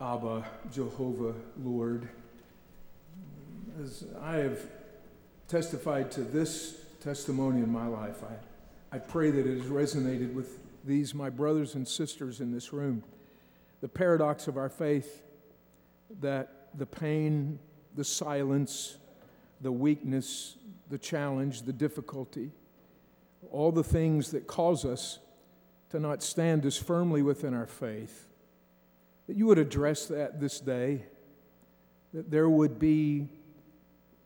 Abba, Jehovah, Lord. As I have testified to this testimony in my life, I, I pray that it has resonated with these, my brothers and sisters in this room. The paradox of our faith that the pain, the silence, the weakness, the challenge, the difficulty, all the things that cause us to not stand as firmly within our faith, that you would address that this day, that there would be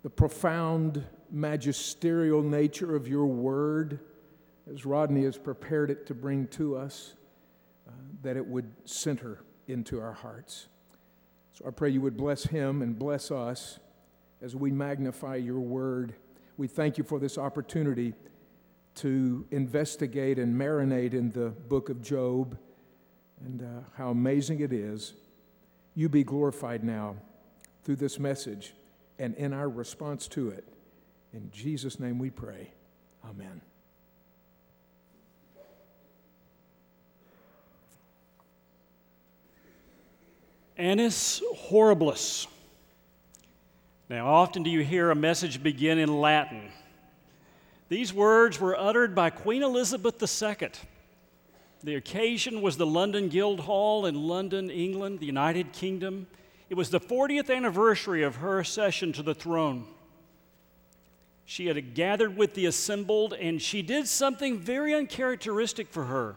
the profound magisterial nature of your word, as Rodney has prepared it to bring to us, uh, that it would center into our hearts. So I pray you would bless him and bless us as we magnify your word. We thank you for this opportunity to investigate and marinate in the book of Job and uh, how amazing it is. You be glorified now through this message and in our response to it. In Jesus' name we pray. Amen. Annus horribilis. Now, often do you hear a message begin in Latin? These words were uttered by Queen Elizabeth II. The occasion was the London Guildhall in London, England, the United Kingdom. It was the 40th anniversary of her accession to the throne. She had gathered with the assembled, and she did something very uncharacteristic for her.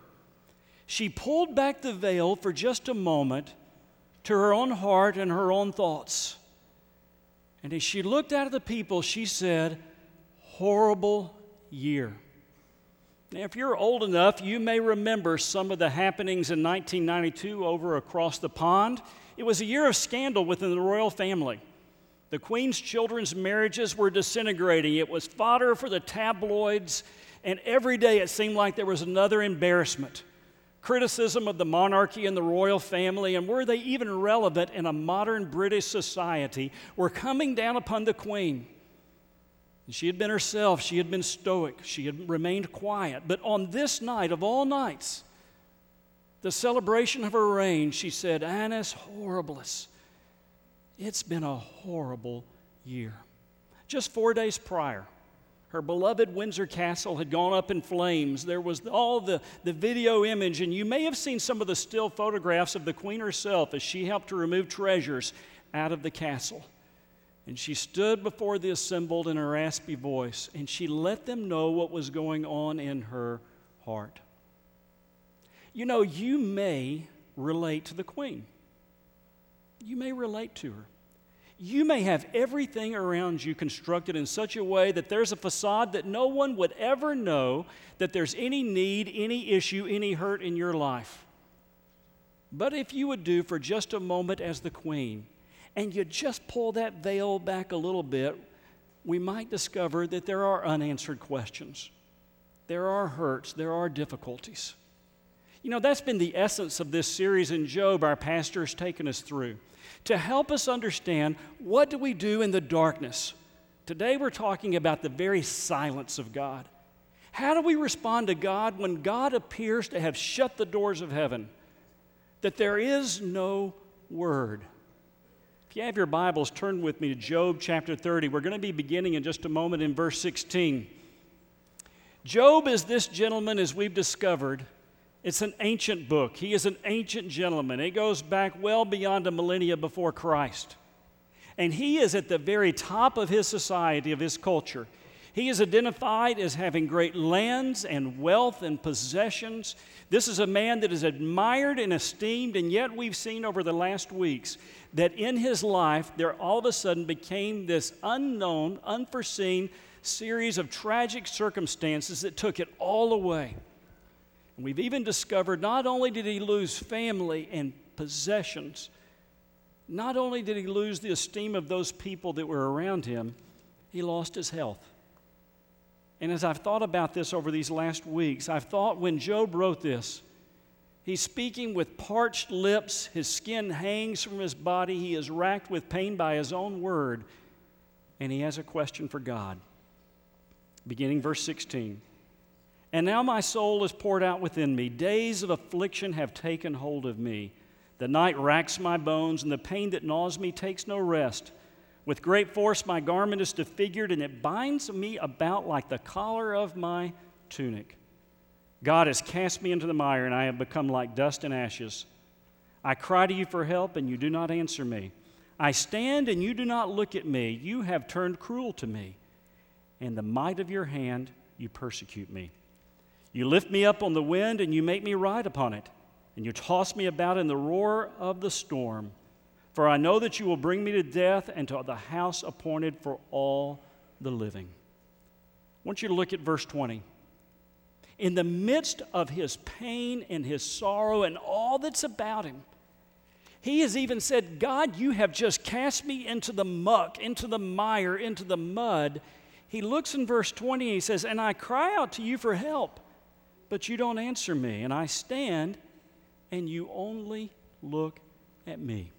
She pulled back the veil for just a moment to her own heart and her own thoughts. And as she looked out at the people, she said, Horrible year. Now, if you're old enough, you may remember some of the happenings in 1992 over across the pond. It was a year of scandal within the royal family. The Queen's children's marriages were disintegrating. It was fodder for the tabloids, and every day it seemed like there was another embarrassment. Criticism of the monarchy and the royal family, and were they even relevant in a modern British society, were coming down upon the Queen. She had been herself, she had been stoic, she had remained quiet. But on this night of all nights, the celebration of her reign, she said, Annus horribilis. It's been a horrible year. Just four days prior, her beloved Windsor Castle had gone up in flames. There was all the, the video image, and you may have seen some of the still photographs of the Queen herself as she helped to remove treasures out of the castle. And she stood before the assembled in her raspy voice, and she let them know what was going on in her heart. You know, you may relate to the queen. You may relate to her. You may have everything around you constructed in such a way that there's a facade that no one would ever know that there's any need, any issue, any hurt in your life. But if you would do for just a moment as the queen, and you just pull that veil back a little bit, we might discover that there are unanswered questions. There are hurts, there are difficulties. You know, that's been the essence of this series in Job our pastor has taken us through to help us understand what do we do in the darkness. Today we're talking about the very silence of God. How do we respond to God when God appears to have shut the doors of heaven? That there is no word. If you have your Bibles, turn with me to Job chapter 30. We're going to be beginning in just a moment in verse 16. Job is this gentleman, as we've discovered. It's an ancient book. He is an ancient gentleman. It goes back well beyond a millennia before Christ. And he is at the very top of his society, of his culture. He is identified as having great lands and wealth and possessions. This is a man that is admired and esteemed, and yet we've seen over the last weeks that in his life there all of a sudden became this unknown, unforeseen series of tragic circumstances that took it all away. And we've even discovered not only did he lose family and possessions, not only did he lose the esteem of those people that were around him, he lost his health. And as I've thought about this over these last weeks, I've thought when Job wrote this, he's speaking with parched lips, his skin hangs from his body, he is racked with pain by his own word, and he has a question for God. Beginning verse 16. And now my soul is poured out within me. Days of affliction have taken hold of me. The night racks my bones, and the pain that gnaws me takes no rest. With great force, my garment is disfigured, and it binds me about like the collar of my tunic. God has cast me into the mire, and I have become like dust and ashes. I cry to you for help, and you do not answer me. I stand, and you do not look at me. You have turned cruel to me. In the might of your hand, you persecute me. You lift me up on the wind, and you make me ride upon it and you toss me about in the roar of the storm. For I know that you will bring me to death and to the house appointed for all the living. I want you to look at verse 20. In the midst of his pain and his sorrow and all that's about him, he has even said, God, you have just cast me into the muck, into the mire, into the mud. He looks in verse 20 and he says, And I cry out to you for help, but you don't answer me. And I stand and you only look at me.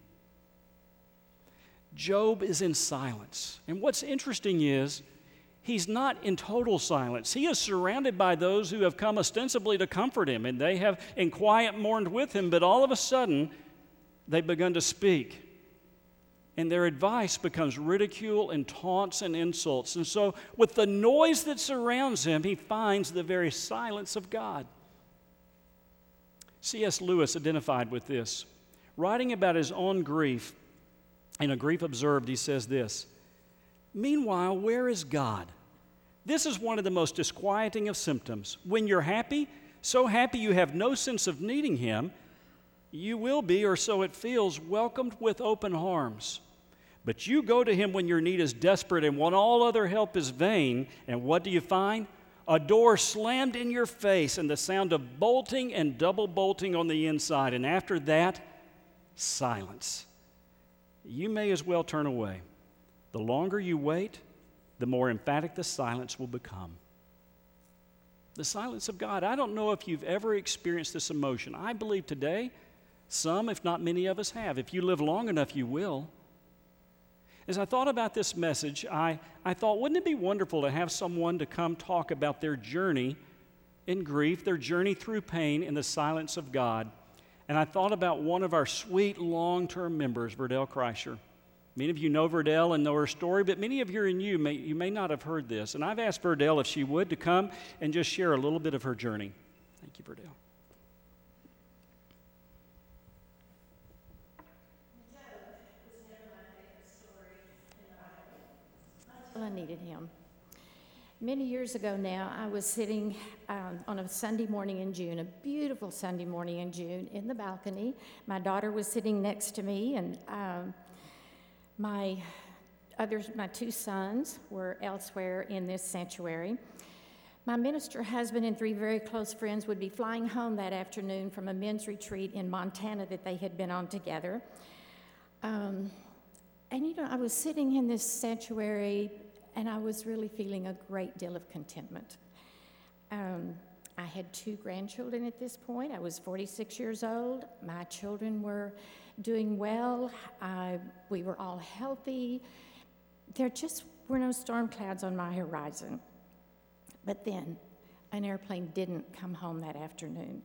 Job is in silence. And what's interesting is he's not in total silence. He is surrounded by those who have come ostensibly to comfort him, and they have in quiet mourned with him, but all of a sudden, they've begun to speak. And their advice becomes ridicule and taunts and insults. And so, with the noise that surrounds him, he finds the very silence of God. C.S. Lewis identified with this. Writing about his own grief, in A Grief Observed, he says this Meanwhile, where is God? This is one of the most disquieting of symptoms. When you're happy, so happy you have no sense of needing Him, you will be, or so it feels, welcomed with open arms. But you go to Him when your need is desperate and when all other help is vain, and what do you find? a door slammed in your face, and the sound of bolting and double bolting on the inside. And after that, silence. You may as well turn away. The longer you wait, the more emphatic the silence will become. The silence of God. I don't know if you've ever experienced this emotion. I believe today, some, if not many of us, have. If you live long enough, you will. As I thought about this message, I, I thought, wouldn't it be wonderful to have someone to come talk about their journey in grief, their journey through pain in the silence of God? And I thought about one of our sweet long term members, Verdell Kreischer. Many of you know Verdell and know her story, but many of you and you may, you may not have heard this. And I've asked Verdell if she would to come and just share a little bit of her journey. Thank you, Verdell. I needed him. Many years ago now, I was sitting um, on a Sunday morning in June, a beautiful Sunday morning in June, in the balcony. My daughter was sitting next to me, and um, my others, my two sons, were elsewhere in this sanctuary. My minister husband and three very close friends would be flying home that afternoon from a men's retreat in Montana that they had been on together. Um, and you know, I was sitting in this sanctuary and I was really feeling a great deal of contentment. Um, I had two grandchildren at this point. I was 46 years old. My children were doing well. I, we were all healthy. There just were no storm clouds on my horizon. But then an airplane didn't come home that afternoon.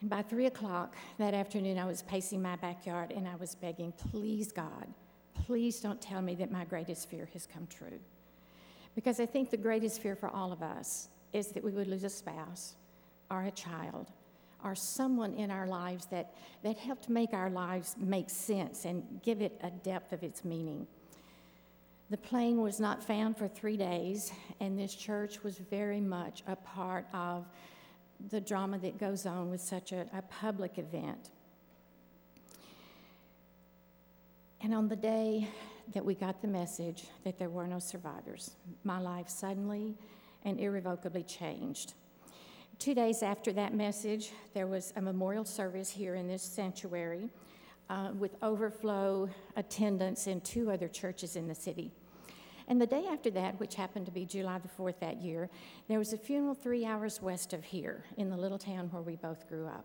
And by three o'clock that afternoon, I was pacing my backyard and I was begging, please, God, please don't tell me that my greatest fear has come true. Because I think the greatest fear for all of us is that we would lose a spouse or a child or someone in our lives that, that helped make our lives make sense and give it a depth of its meaning. The plane was not found for three days, and this church was very much a part of the drama that goes on with such a, a public event. And on the day that we got the message that there were no survivors, my life suddenly and irrevocably changed. Two days after that message, there was a memorial service here in this sanctuary uh, with overflow attendance in two other churches in the city. And the day after that, which happened to be July the 4th that year, there was a funeral three hours west of here in the little town where we both grew up.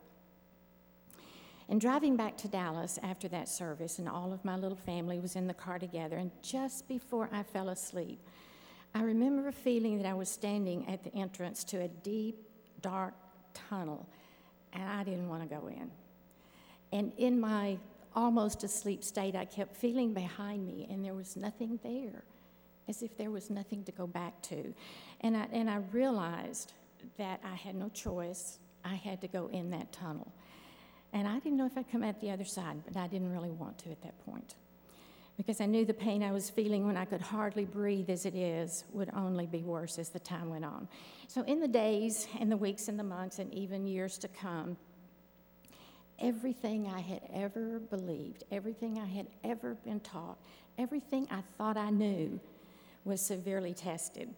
And driving back to Dallas after that service, and all of my little family was in the car together, and just before I fell asleep, I remember a feeling that I was standing at the entrance to a deep, dark tunnel, and I didn't want to go in. And in my almost asleep state, I kept feeling behind me, and there was nothing there, as if there was nothing to go back to. And I, and I realized that I had no choice. I had to go in that tunnel. And I didn't know if I'd come out the other side, but I didn't really want to at that point. Because I knew the pain I was feeling when I could hardly breathe as it is would only be worse as the time went on. So, in the days and the weeks and the months and even years to come, everything I had ever believed, everything I had ever been taught, everything I thought I knew was severely tested.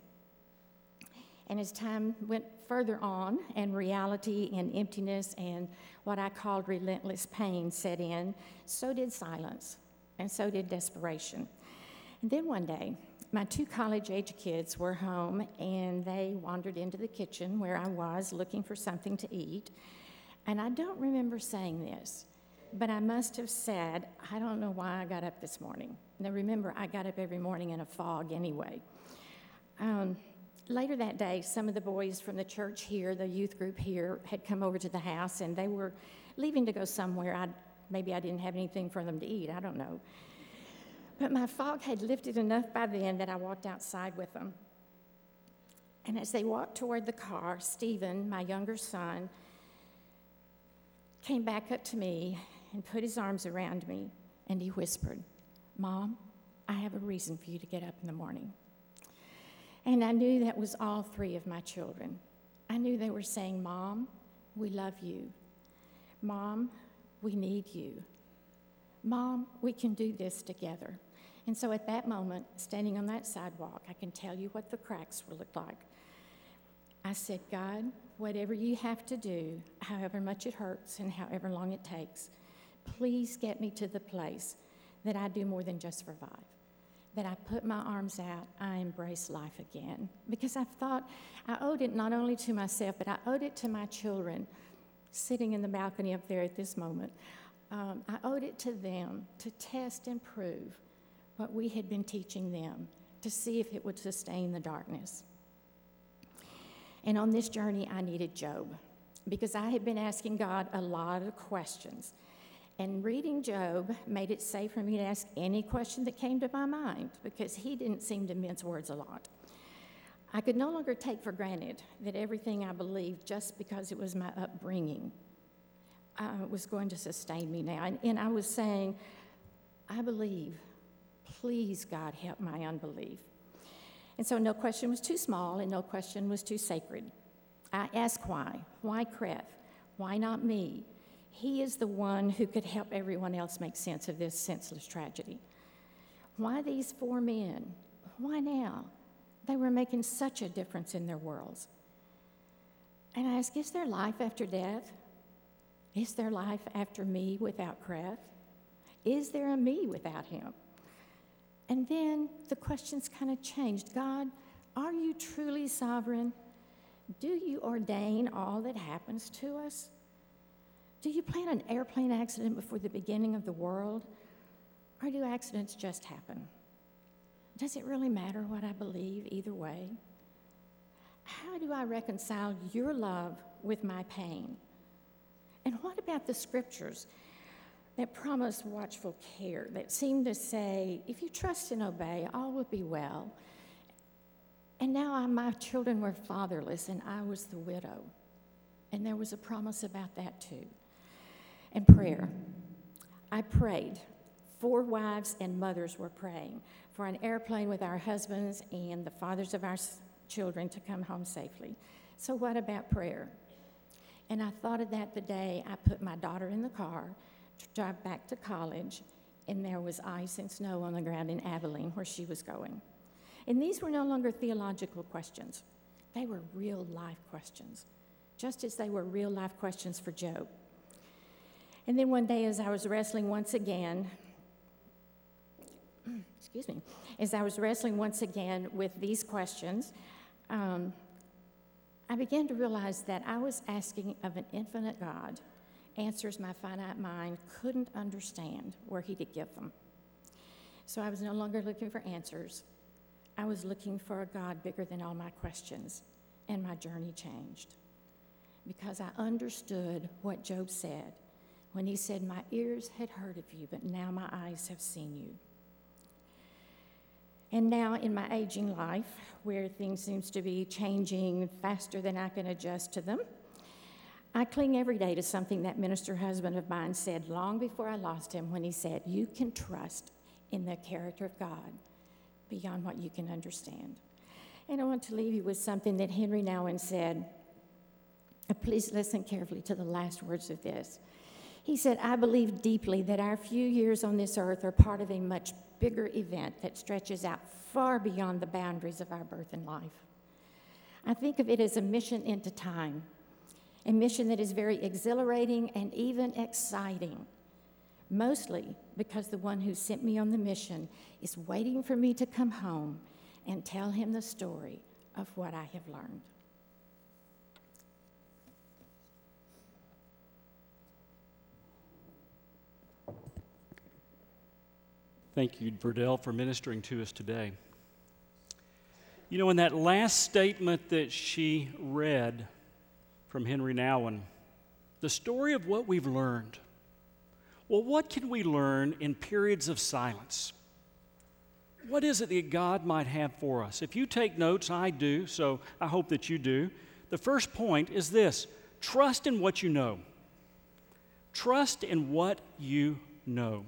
And as time went further on and reality and emptiness and what I called relentless pain set in, so did silence and so did desperation. And then one day, my two college age kids were home and they wandered into the kitchen where I was looking for something to eat. And I don't remember saying this, but I must have said, I don't know why I got up this morning. Now, remember, I got up every morning in a fog anyway. Um, later that day, some of the boys from the church here, the youth group here, had come over to the house and they were leaving to go somewhere. I, maybe I didn't have anything for them to eat, I don't know. But my fog had lifted enough by then that I walked outside with them. And as they walked toward the car, Stephen, my younger son, came back up to me and put his arms around me and he whispered, Mom, I have a reason for you to get up in the morning. And I knew that was all three of my children. I knew they were saying, Mom, we love you. Mom, we need you. Mom, we can do this together. And so at that moment, standing on that sidewalk, I can tell you what the cracks looked like. I said, God, whatever you have to do, however much it hurts and however long it takes, please get me to the place that I do more than just survive. That I put my arms out, I embrace life again. Because I thought I owed it not only to myself, but I owed it to my children sitting in the balcony up there at this moment. Um, I owed it to them to test and prove what we had been teaching them to see if it would sustain the darkness. And on this journey, I needed Job because I had been asking God a lot of questions. And reading Job made it safe for me to ask any question that came to my mind because he didn't seem to mince words a lot. I could no longer take for granted that everything I believed just because it was my upbringing uh, was going to sustain me now. And, and I was saying, I believe Please, God, help my unbelief. And so no question was too small and no question was too sacred. I asked why. Why Kreth? Why not me? He is the one who could help everyone else make sense of this senseless tragedy. Why these four men? Why now? They were making such a difference in their worlds. And I ask, Is there life after death? Is there life after me without Kreth? Is there a me without him? And then the questions kind of changed God, are you truly sovereign? Do you ordain all that happens to us? Do you plan an airplane accident before the beginning of the world? Or do accidents just happen? Does it really matter what I believe either way? How do I reconcile your love with my pain? And what about the scriptures? that promised watchful care, that seemed to say, if you trust and obey, all will be well. And now I, my children were fatherless, and I was the widow. And there was a promise about that too. And prayer. I prayed. Four wives and mothers were praying for an airplane with our husbands and the fathers of our children to come home safely. So, what about prayer? And I thought of that the day I put my daughter in the car to drive back to college, and there was ice and snow on the ground in Abilene where she was going. And these were no longer theological questions, they were real life questions, just as they were real life questions for Job. And then one day, as I was wrestling once again, excuse me, as I was wrestling once again with these questions, um, I began to realize that I was asking of an infinite God answers my finite mind couldn't understand where he could give them. So I was no longer looking for answers. I was looking for a God bigger than all my questions, and my journey changed because I understood what Job said when he said, My ears had heard of you, but now my eyes have seen you. And now, in my aging life, where things seems to be changing faster than I can adjust to them, I cling every day to something that minister husband of mine said long before I lost him when he said, You can trust in the character of God beyond what you can understand. And I want to leave you with something that Henry Nouwen said. Please listen carefully to the last words of this. He said, I believe deeply that our few years on this earth are part of a much bigger event that stretches out far beyond the boundaries of our birth and life. I think of it as a mission into time, a mission that is very exhilarating and even exciting, mostly because the one who sent me on the mission is waiting for me to come home and tell him the story of what I have learned. Thank you, Verdell, for ministering to us today. You know, in that last statement that she read from Henry Nouwen, the story of what we've learned. Well, what can we learn in periods of silence? What is it that God might have for us? If you take notes, I do, so I hope that you do. The first point is this trust in what you know. Trust in what you know.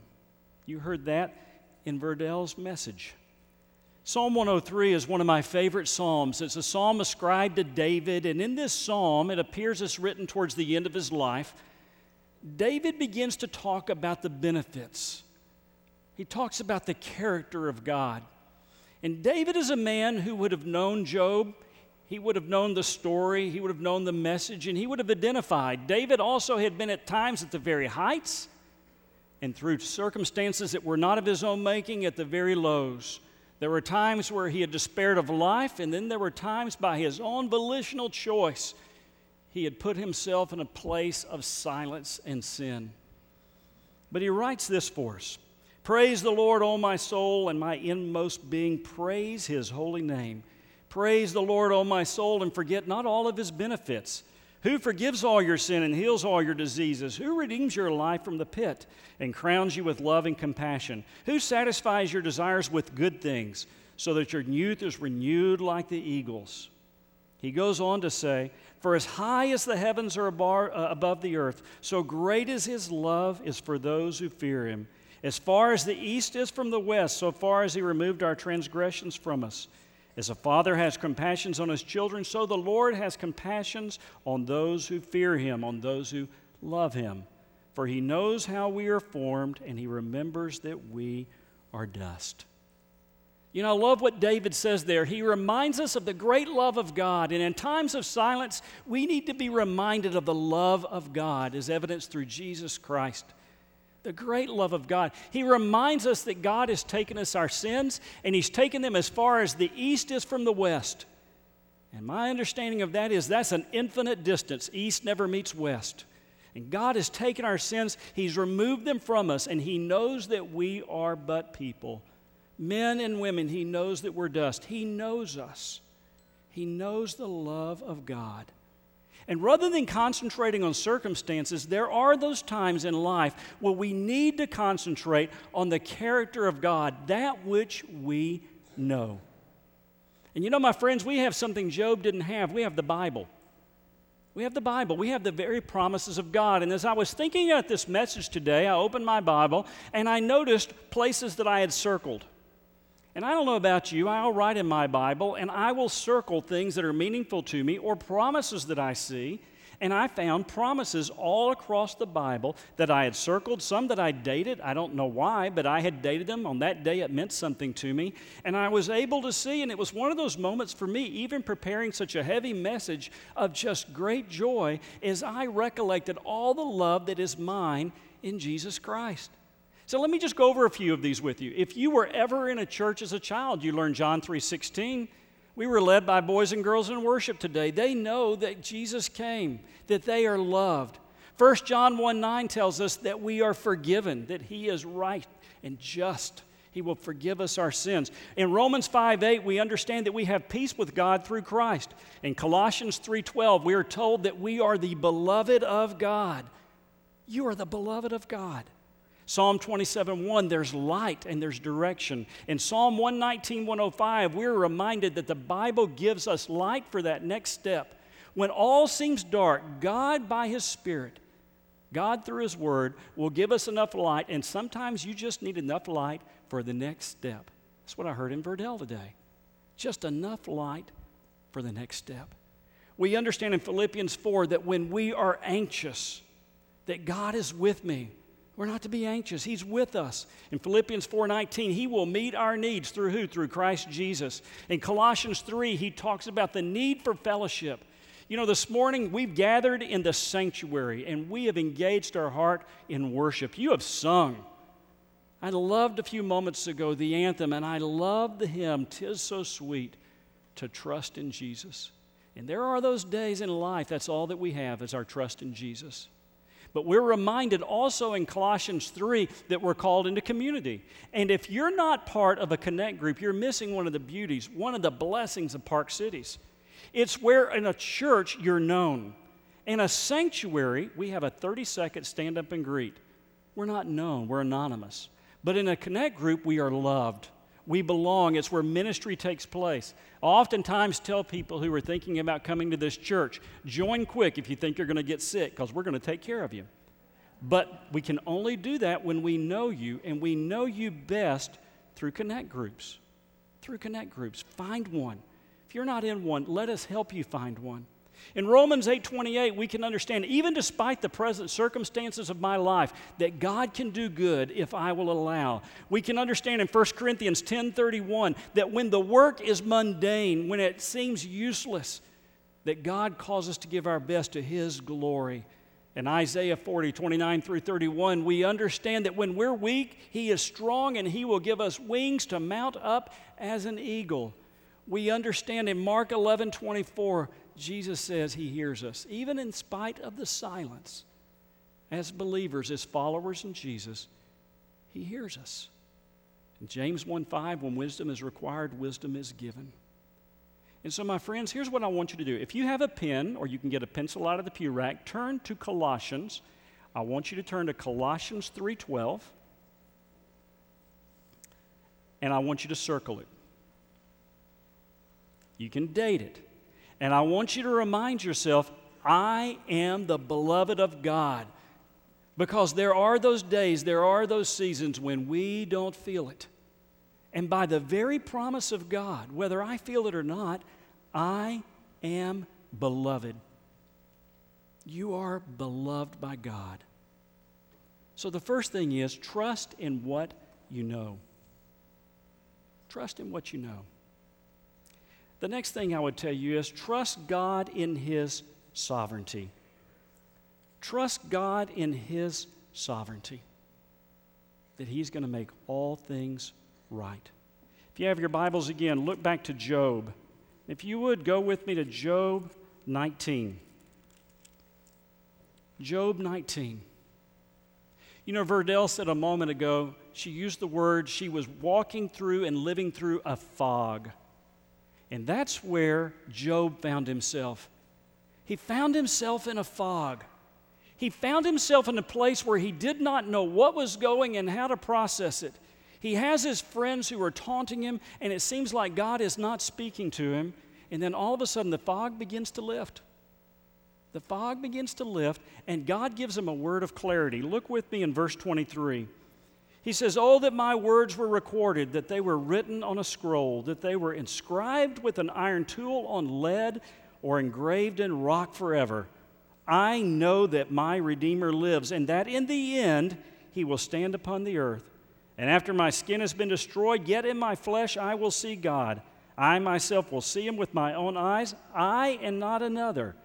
You heard that in Verdell's message. Psalm 103 is one of my favorite psalms. It's a psalm ascribed to David, and in this psalm, it appears as written towards the end of his life. David begins to talk about the benefits. He talks about the character of God. And David is a man who would have known Job. He would have known the story, he would have known the message, and he would have identified. David also had been at times at the very heights, and through circumstances that were not of his own making at the very lows. There were times where he had despaired of life, and then there were times by his own volitional choice he had put himself in a place of silence and sin. But he writes this for us Praise the Lord, O my soul, and my inmost being. Praise his holy name. Praise the Lord, O my soul, and forget not all of his benefits who forgives all your sin and heals all your diseases? Who redeems your life from the pit and crowns you with love and compassion? Who satisfies your desires with good things so that your youth is renewed like the eagles? He goes on to say, For as high as the heavens are uh, above the earth, so great is his love is for those who fear him. As far as the east is from the west, so far as he removed our transgressions from us. As a father has compassions on his children, so the Lord has compassions on those who fear him, on those who love him. For he knows how we are formed, and he remembers that we are dust. You know, I love what David says there. He reminds us of the great love of God. And in times of silence, we need to be reminded of the love of God as evidenced through Jesus Christ the great love of God. He reminds us that God has taken us our sins and He's taken them as far as the east is from the west. And my understanding of that is that's an infinite distance. East never meets west. And God has taken our sins, He's removed them from us, and He knows that we are but people. Men and women, He knows that we're dust. He knows us. He knows the love of God. And rather than concentrating on circumstances, there are those times in life where we need to concentrate on the character of God, that which we know. And you know, my friends, we have something Job didn't have. We have the Bible. We have the Bible. We have the very promises of God. And as I was thinking about this message today, I opened my Bible and I noticed places that I had circled. And I don't know about you, I'll write in my Bible and I will circle things that are meaningful to me or promises that I see. And I found promises all across the Bible that I had circled, some that I dated. I don't know why, but I had dated them. On that day, it meant something to me. And I was able to see, and it was one of those moments for me, even preparing such a heavy message of just great joy, as I recollected all the love that is mine in Jesus Christ. So let me just go over a few of these with you. If you were ever in a church as a child, you learned John 3:16. We were led by boys and girls in worship today. They know that Jesus came, that they are loved. 1 John 1 9 tells us that we are forgiven, that He is right and just. He will forgive us our sins. In Romans 5 8, we understand that we have peace with God through Christ. In Colossians 3 12, we are told that we are the beloved of God. You are the beloved of God. Psalm 27 1, there's light and there's direction. In Psalm 119 105, we're reminded that the Bible gives us light for that next step. When all seems dark, God, by His Spirit, God, through His Word, will give us enough light, and sometimes you just need enough light for the next step. That's what I heard in Verdell today. Just enough light for the next step. We understand in Philippians 4 that when we are anxious, that God is with me. We're not to be anxious. He's with us. In Philippians 4:19, he will meet our needs through who? Through Christ Jesus. In Colossians 3, he talks about the need for fellowship. You know, this morning we've gathered in the sanctuary and we have engaged our heart in worship. You have sung. I loved a few moments ago the anthem, and I loved the hymn, Tis So Sweet to Trust in Jesus. And there are those days in life, that's all that we have is our trust in Jesus. But we're reminded also in Colossians 3 that we're called into community. And if you're not part of a connect group, you're missing one of the beauties, one of the blessings of Park Cities. It's where in a church you're known. In a sanctuary, we have a 30 second stand up and greet. We're not known, we're anonymous. But in a connect group, we are loved. We belong. It's where ministry takes place. I oftentimes tell people who are thinking about coming to this church join quick if you think you're going to get sick, because we're going to take care of you. But we can only do that when we know you, and we know you best through connect groups. Through connect groups. Find one. If you're not in one, let us help you find one. In Romans 8:28, we can understand even despite the present circumstances of my life that God can do good if I will allow. We can understand in 1 Corinthians 10:31 that when the work is mundane, when it seems useless, that God calls us to give our best to his glory. In Isaiah 40, 29 through 31, we understand that when we're weak, He is strong and He will give us wings to mount up as an eagle. We understand in Mark 11, 24, Jesus says he hears us, even in spite of the silence. As believers, as followers in Jesus, he hears us. In James 1 5, when wisdom is required, wisdom is given. And so, my friends, here's what I want you to do. If you have a pen, or you can get a pencil out of the pew rack, turn to Colossians. I want you to turn to Colossians 3:12, and I want you to circle it. You can date it. And I want you to remind yourself I am the beloved of God. Because there are those days, there are those seasons when we don't feel it. And by the very promise of God, whether I feel it or not, I am beloved. You are beloved by God. So the first thing is trust in what you know. Trust in what you know. The next thing I would tell you is trust God in His sovereignty. Trust God in His sovereignty, that He's going to make all things right. If you have your Bibles again, look back to Job. If you would, go with me to Job 19. Job 19. You know, Verdell said a moment ago, she used the word she was walking through and living through a fog. And that's where Job found himself. He found himself in a fog. He found himself in a place where he did not know what was going and how to process it. He has his friends who are taunting him, and it seems like God is not speaking to him. And then all of a sudden, the fog begins to lift. The fog begins to lift, and God gives him a word of clarity. Look with me in verse 23. He says, Oh, that my words were recorded, that they were written on a scroll, that they were inscribed with an iron tool on lead or engraved in rock forever. I know that my Redeemer lives, and that in the end he will stand upon the earth. And after my skin has been destroyed, yet in my flesh I will see God. I myself will see him with my own eyes, I and not another.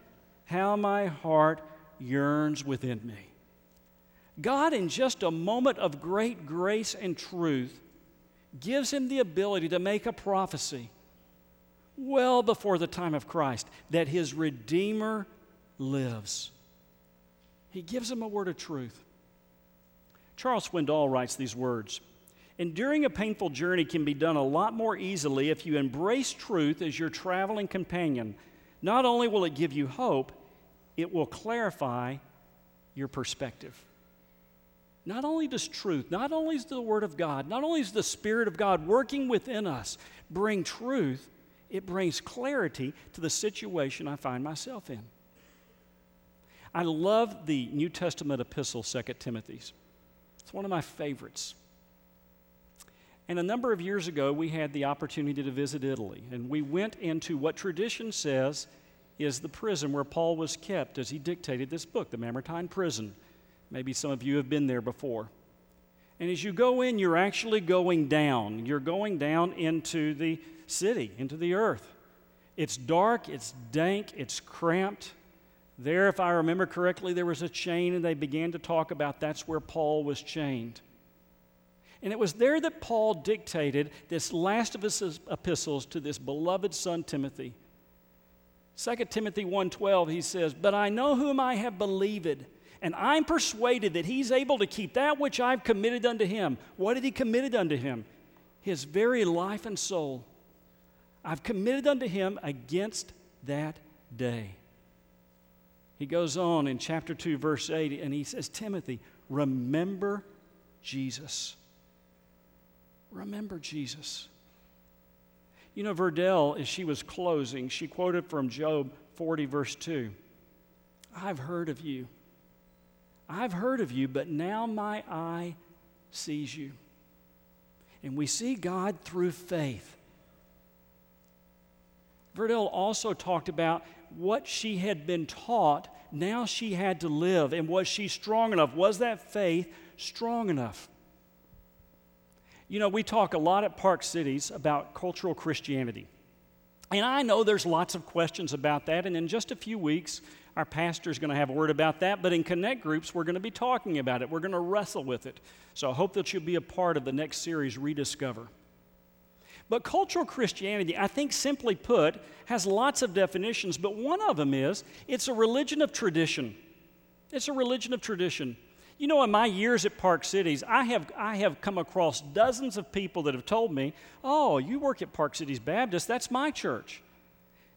How my heart yearns within me. God, in just a moment of great grace and truth, gives him the ability to make a prophecy well before the time of Christ that his Redeemer lives. He gives him a word of truth. Charles Swindoll writes these words Enduring a painful journey can be done a lot more easily if you embrace truth as your traveling companion. Not only will it give you hope, it will clarify your perspective. Not only does truth, not only is the Word of God, not only is the Spirit of God working within us bring truth, it brings clarity to the situation I find myself in. I love the New Testament epistle, 2 Timothy's. It's one of my favorites. And a number of years ago, we had the opportunity to visit Italy, and we went into what tradition says is the prison where Paul was kept as he dictated this book, the Mamertine prison. Maybe some of you have been there before. And as you go in, you're actually going down. You're going down into the city, into the earth. It's dark, it's dank, it's cramped. There, if I remember correctly, there was a chain, and they began to talk about that's where Paul was chained. And it was there that Paul dictated this last of his epistles to this beloved son Timothy. 2 Timothy 1:12 he says, "But I know whom I have believed, and I'm persuaded that he's able to keep that which I've committed unto him." What had he committed unto him? His very life and soul. I've committed unto him against that day. He goes on in chapter 2, verse 8, and he says, Timothy, remember Jesus. Remember Jesus. You know, Verdell, as she was closing, she quoted from Job 40, verse 2 I've heard of you. I've heard of you, but now my eye sees you. And we see God through faith. Verdell also talked about what she had been taught, now she had to live. And was she strong enough? Was that faith strong enough? You know, we talk a lot at Park Cities about cultural Christianity. And I know there's lots of questions about that, and in just a few weeks, our pastor is going to have a word about that. But in Connect groups, we're going to be talking about it. We're going to wrestle with it. So I hope that you'll be a part of the next series, Rediscover. But cultural Christianity, I think simply put, has lots of definitions, but one of them is it's a religion of tradition. It's a religion of tradition. You know, in my years at Park Cities, I have, I have come across dozens of people that have told me, Oh, you work at Park Cities Baptist, that's my church.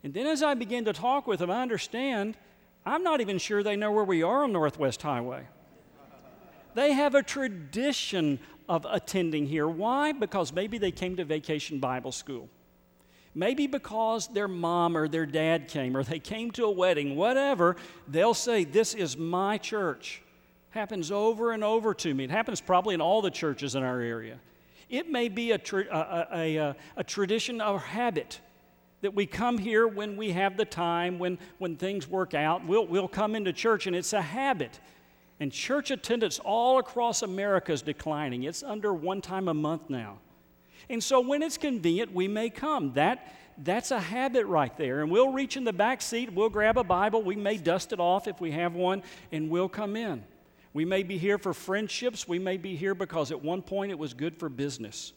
And then as I begin to talk with them, I understand I'm not even sure they know where we are on Northwest Highway. They have a tradition of attending here. Why? Because maybe they came to vacation Bible school. Maybe because their mom or their dad came, or they came to a wedding, whatever, they'll say, This is my church. Happens over and over to me. It happens probably in all the churches in our area. It may be a, tra- a, a, a tradition or habit that we come here when we have the time, when, when things work out. We'll, we'll come into church, and it's a habit. And church attendance all across America is declining. It's under one time a month now. And so when it's convenient, we may come. That, that's a habit right there. And we'll reach in the back seat, we'll grab a Bible, we may dust it off if we have one, and we'll come in. We may be here for friendships, we may be here because at one point it was good for business.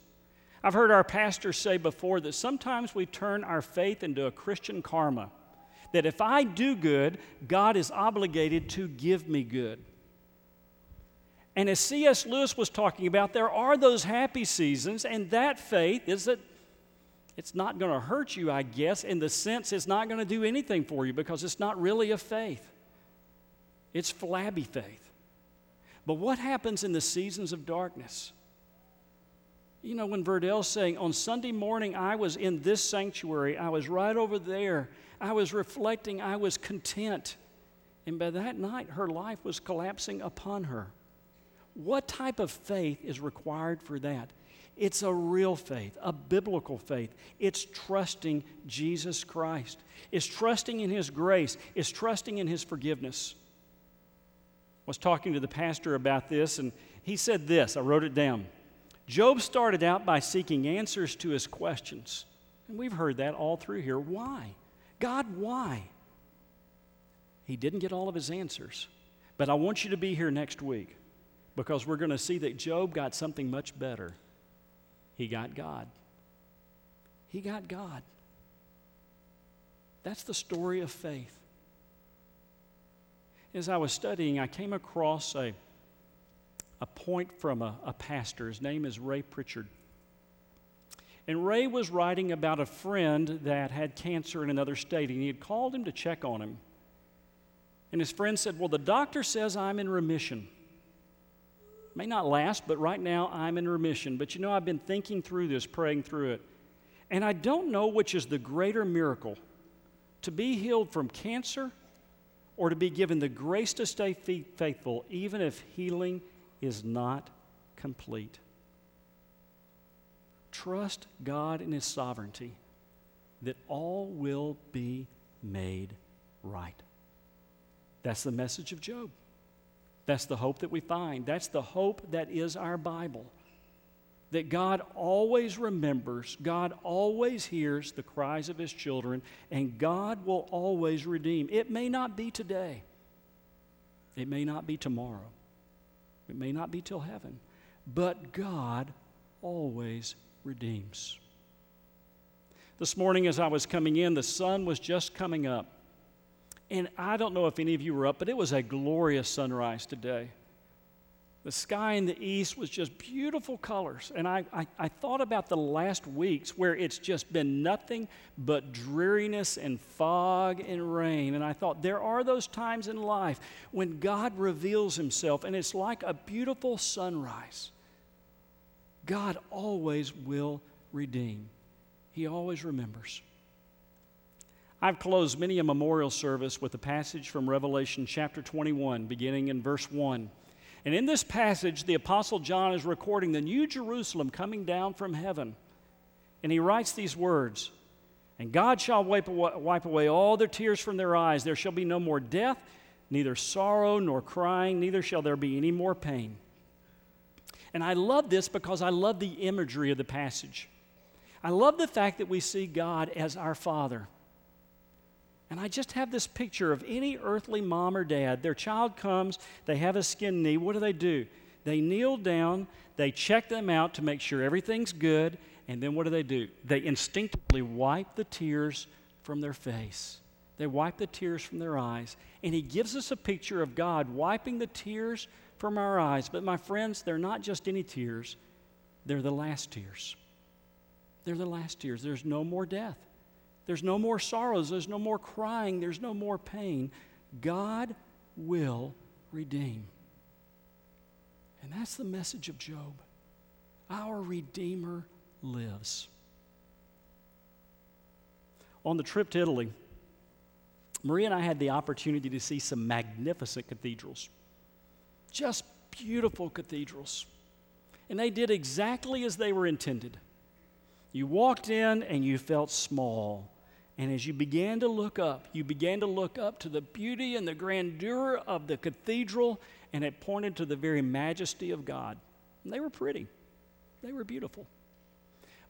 I've heard our pastors say before that sometimes we turn our faith into a Christian karma. That if I do good, God is obligated to give me good. And as C.S. Lewis was talking about, there are those happy seasons, and that faith is that it's not going to hurt you, I guess, in the sense it's not going to do anything for you because it's not really a faith. It's flabby faith. But what happens in the seasons of darkness? You know, when Verdell's saying, on Sunday morning, I was in this sanctuary, I was right over there, I was reflecting, I was content. And by that night, her life was collapsing upon her. What type of faith is required for that? It's a real faith, a biblical faith. It's trusting Jesus Christ. It's trusting in His grace. It's trusting in His forgiveness. I was talking to the pastor about this, and he said this. I wrote it down. Job started out by seeking answers to his questions. And we've heard that all through here. Why? God, why? He didn't get all of his answers. But I want you to be here next week because we're going to see that Job got something much better. He got God. He got God. That's the story of faith. As I was studying, I came across a, a point from a, a pastor. His name is Ray Pritchard. And Ray was writing about a friend that had cancer in another state, and he had called him to check on him. And his friend said, Well, the doctor says I'm in remission. may not last, but right now I'm in remission. But you know, I've been thinking through this, praying through it. And I don't know which is the greater miracle to be healed from cancer or to be given the grace to stay faithful, even if healing is not complete. Trust God in His sovereignty that all will be made right. That's the message of Job. That's the hope that we find. That's the hope that is our Bible. That God always remembers, God always hears the cries of His children, and God will always redeem. It may not be today, it may not be tomorrow, it may not be till heaven, but God always redeems. This morning, as I was coming in, the sun was just coming up. And I don't know if any of you were up, but it was a glorious sunrise today. The sky in the east was just beautiful colors. And I, I, I, thought about the last weeks where it's just been nothing but dreariness and fog and rain. And I thought, there are those times in life when God reveals himself, and it's like a beautiful sunrise. God always will redeem, He always remembers. I've closed many a memorial service with a passage from Revelation chapter 21, beginning in verse 1. And in this passage, the Apostle John is recording the new Jerusalem coming down from heaven. And he writes these words And God shall wipe away, wipe away all their tears from their eyes. There shall be no more death, neither sorrow nor crying, neither shall there be any more pain. And I love this because I love the imagery of the passage. I love the fact that we see God as our Father. And I just have this picture of any earthly mom or dad. Their child comes, they have a skin knee. What do they do? They kneel down, they check them out to make sure everything's good, and then what do they do? They instinctively wipe the tears from their face. They wipe the tears from their eyes. And he gives us a picture of God wiping the tears from our eyes. But my friends, they're not just any tears, they're the last tears. They're the last tears. There's no more death. There's no more sorrows. There's no more crying. There's no more pain. God will redeem. And that's the message of Job. Our Redeemer lives. On the trip to Italy, Maria and I had the opportunity to see some magnificent cathedrals. Just beautiful cathedrals. And they did exactly as they were intended. You walked in and you felt small and as you began to look up, you began to look up to the beauty and the grandeur of the cathedral, and it pointed to the very majesty of God. And they were pretty, they were beautiful.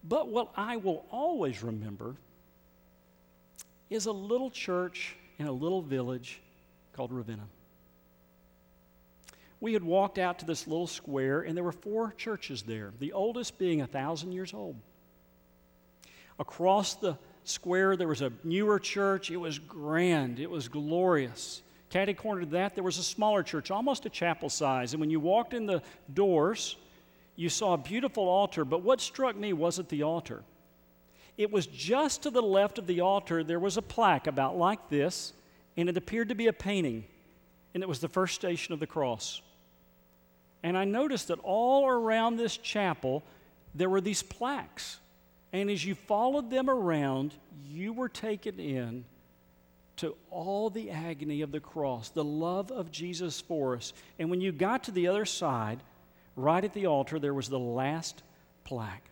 But what I will always remember is a little church in a little village called Ravenna. We had walked out to this little square, and there were four churches there, the oldest being a thousand years old. Across the square, there was a newer church. It was grand, it was glorious. Catty corner to that, there was a smaller church, almost a chapel size. And when you walked in the doors, you saw a beautiful altar. But what struck me wasn't the altar. It was just to the left of the altar, there was a plaque about like this, and it appeared to be a painting. And it was the first station of the cross. And I noticed that all around this chapel, there were these plaques. And as you followed them around, you were taken in to all the agony of the cross, the love of Jesus for us. And when you got to the other side, right at the altar, there was the last plaque.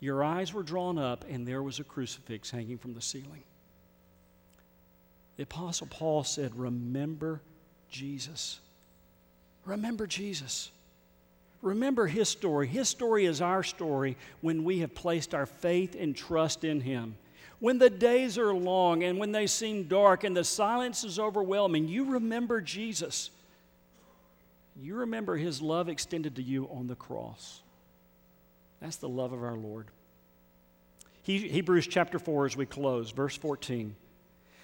Your eyes were drawn up, and there was a crucifix hanging from the ceiling. The Apostle Paul said, Remember Jesus. Remember Jesus. Remember his story. His story is our story when we have placed our faith and trust in him. When the days are long and when they seem dark and the silence is overwhelming, you remember Jesus. You remember his love extended to you on the cross. That's the love of our Lord. He, Hebrews chapter 4, as we close, verse 14.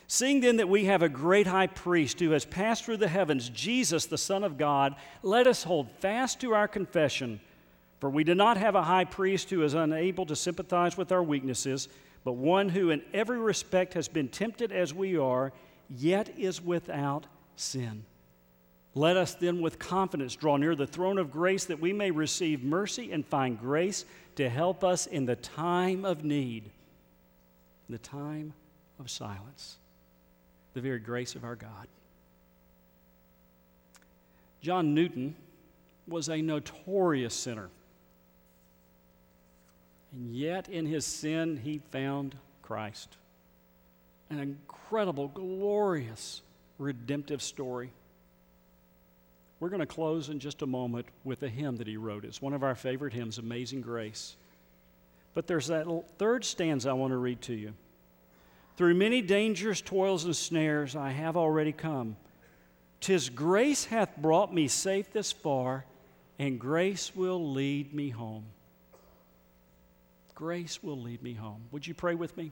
Seeing then that we have a great high priest who has passed through the heavens, Jesus, the Son of God, let us hold fast to our confession. For we do not have a high priest who is unable to sympathize with our weaknesses, but one who in every respect has been tempted as we are, yet is without sin. Let us then with confidence draw near the throne of grace that we may receive mercy and find grace to help us in the time of need, the time of silence, the very grace of our God. John Newton was a notorious sinner. And yet, in his sin, he found Christ. An incredible, glorious, redemptive story. We're going to close in just a moment with a hymn that he wrote. It's one of our favorite hymns, Amazing Grace. But there's that third stanza I want to read to you. Through many dangers, toils, and snares I have already come. Tis grace hath brought me safe this far, and grace will lead me home. Grace will lead me home. Would you pray with me?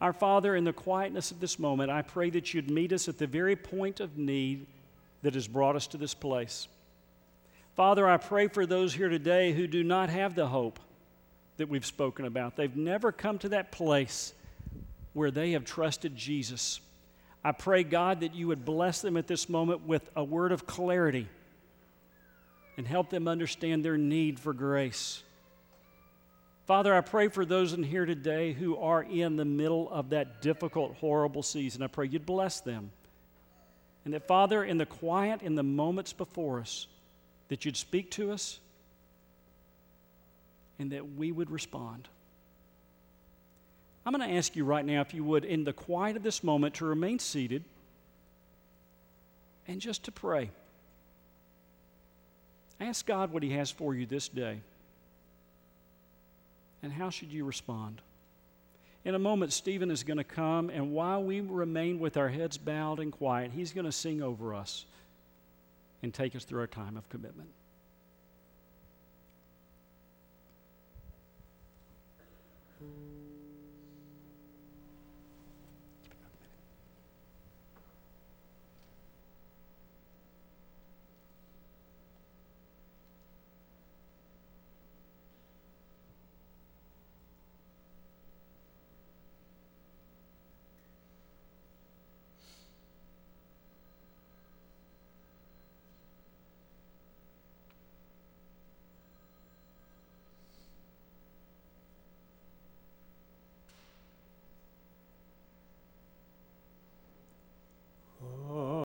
Our Father, in the quietness of this moment, I pray that you'd meet us at the very point of need that has brought us to this place. Father, I pray for those here today who do not have the hope that we've spoken about. They've never come to that place where they have trusted Jesus. I pray, God, that you would bless them at this moment with a word of clarity and help them understand their need for grace. Father, I pray for those in here today who are in the middle of that difficult, horrible season. I pray you'd bless them. And that, Father, in the quiet, in the moments before us, that you'd speak to us and that we would respond. I'm going to ask you right now, if you would, in the quiet of this moment, to remain seated and just to pray. Ask God what He has for you this day. And how should you respond? In a moment, Stephen is going to come, and while we remain with our heads bowed and quiet, he's going to sing over us and take us through our time of commitment. Mm.